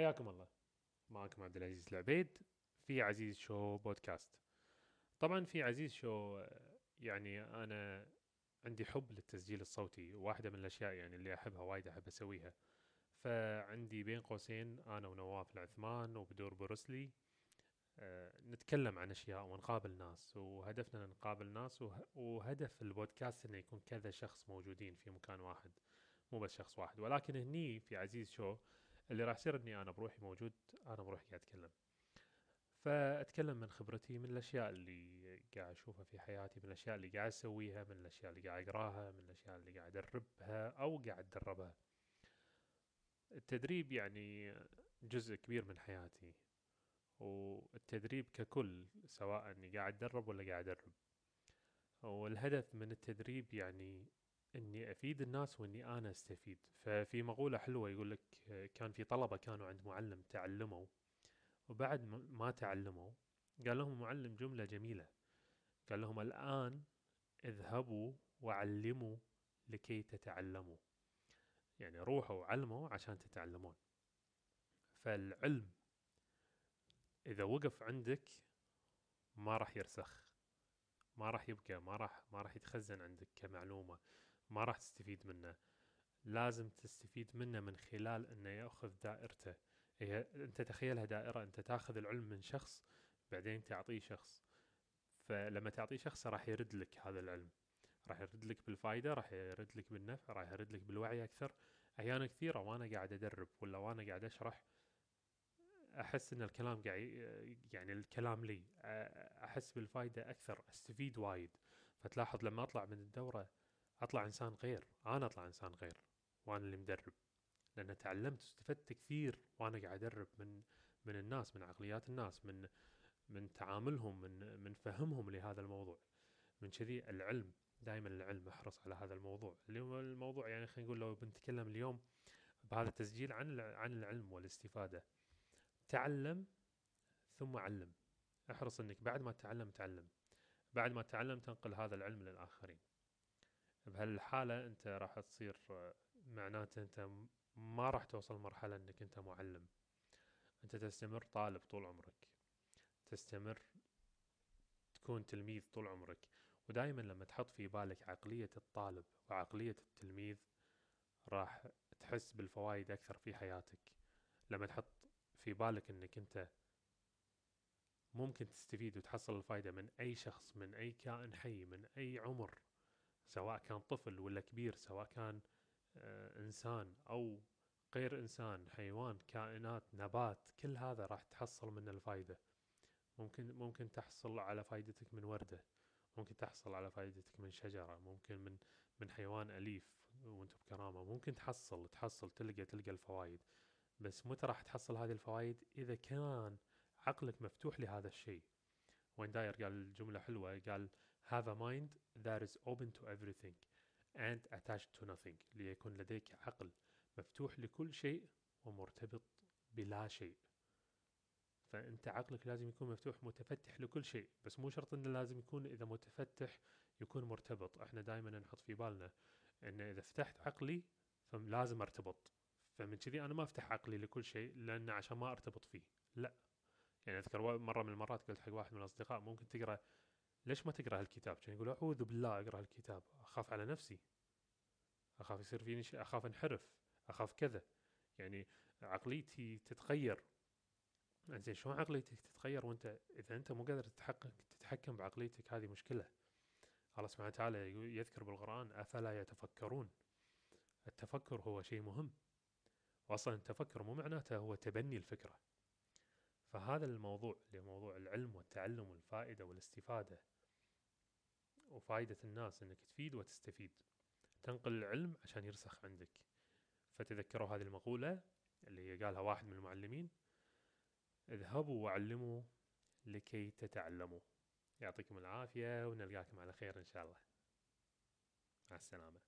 حياكم الله. معكم عبد العزيز العبيد في عزيز شو بودكاست. طبعا في عزيز شو يعني أنا عندي حب للتسجيل الصوتي واحدة من الأشياء يعني اللي أحبها وايد أحب أسويها. فعندي بين قوسين أنا ونواف العثمان وبدور بروسلي أه نتكلم عن أشياء ونقابل ناس وهدفنا نقابل ناس وه- وهدف البودكاست إنه يكون كذا شخص موجودين في مكان واحد مو بس شخص واحد. ولكن هني في عزيز شو اللي راح يصير إني أنا بروحي موجود أنا بروحي قاعد أتكلم. فأتكلم من خبرتي من الأشياء اللي قاعد أشوفها في حياتي من الأشياء اللي قاعد أسويها من الأشياء اللي قاعد أقراها من الأشياء اللي قاعد ادربها أو قاعد اتدربها التدريب يعني جزء كبير من حياتي والتدريب ككل سواء إني قاعد اتدرب ولا قاعد ادرب والهدف من التدريب يعني إني أفيد الناس وإني أنا أستفيد. ففي مقولة حلوة يقول لك كان في طلبة كانوا عند معلم تعلموا وبعد ما- تعلموا قال لهم المعلم جملة جميلة. قال لهم الآن اذهبوا وعلموا لكي تتعلموا. يعني روحوا وعلموا عشان تتعلمون. فالعلم إذا وقف عندك ما راح يرسخ ما راح يبقى ما راح ما راح يتخزن عندك كمعلومة. ما راح تستفيد منه. لازم تستفيد منه من خلال إنه يأخذ دائرته. هي أنت تخيلها دائرة أنت تأخذ العلم من شخص بعدين تعطيه شخص. فلما تعطيه شخص راح يرد لك هذا العلم. راح يرد لك بالفائدة راح يرد لك بالنفع راح يرد لك بالوعي أكثر. أحيانا كثيرة وأنا قاعد أدرب ولا وأنا قاعد أشرح. أحس إن الكلام قاعد يعني الكلام لي أحس بالفائدة أكثر أستفيد وايد. فتلاحظ لما أطلع من الدورة أطلع إنسان غير أنا أطلع إنسان غير وأنا اللي مدرب. لأن تعلمت واستفدت كثير وأنا قاعد أدرب من من الناس من عقليات الناس من من تعاملهم من من فهمهم لهذا الموضوع. من كذي العلم دائما العلم أحرص على هذا الموضوع. اليوم الموضوع يعني خلينا نقول لو بنتكلم اليوم بهذا التسجيل عن عن العلم والاستفادة. تعلم ثم علم. أحرص إنك بعد ما تتعلم تعلم. بعد ما تتعلم تنقل هذا العلم للآخرين. بهالحالة أنت راح تصير معناته أنت ما راح توصل مرحلة أنك أنت معلم. أنت تستمر طالب طول عمرك. تستمر تكون تلميذ طول عمرك. ودائما لما تحط في بالك عقلية الطالب وعقلية التلميذ راح تحس بالفوائد أكثر في حياتك. لما تحط في بالك أنك أنت ممكن تستفيد وتحصل الفائدة من أي شخص من أي كائن حي من أي عمر سواء كان طفل ولا كبير سواء كان آه إنسان أو غير إنسان حيوان كائنات نبات كل هذا راح تحصل منه الفائدة ممكن ممكن تحصل على فائدتك من وردة ممكن تحصل على فائدتك من شجرة ممكن من من حيوان أليف وأنت بكرامة. ممكن تحصل تحصل تلقى تلقى الفوائد بس متى راح تحصل هذه الفوائد إذا كان عقلك مفتوح لهذا الشيء. وين داير قال جملة حلوة قال have a mind that is open to everything and attached to nothing. ليكون لديك عقل مفتوح لكل شيء ومرتبط بلا شيء. فأنت عقلك لازم يكون مفتوح متفتح لكل شيء. بس مو شرط إنه لازم يكون إذا متفتح يكون مرتبط. إحنا دائما نحط في بالنا إن إذا فتحت عقلي فلازم أرتبط. فمن كذي أنا ما أفتح عقلي لكل شيء لأن عشان ما أرتبط فيه. لا. يعني أذكر مرة من المرات قلت حق واحد من الأصدقاء ممكن تقرأ ليش ما تقرأ هالكتاب؟ كان يقول أعوذ بالله أقرأ هالكتاب أخاف على نفسي. أخاف يصير فيني شيء أخاف انحرف أخاف كذا. يعني عقليتي تتغير. زين شلون عقليتك تتغير وأنت إذا أنت مو قادر تتحقق تتحكم بعقليتك؟ هذه مشكلة. الله سبحانه وتعالى يذكر بالقرآن أفلا يتفكرون؟ التفكر هو شيء مهم. واصلا التفكر مو معناته هو تبني الفكرة. فهذا الموضوع اللي هو موضوع العلم والتعلم والفائدة والاستفادة وفائدة الناس إنك تفيد وتستفيد. تنقل العلم عشان يرسخ عندك. فتذكروا هذه المقولة اللي قالها واحد من المعلمين اذهبوا وعلموا لكي تتعلموا. يعطيكم العافية ونلقاكم على خير إن شاء الله. مع السلامة.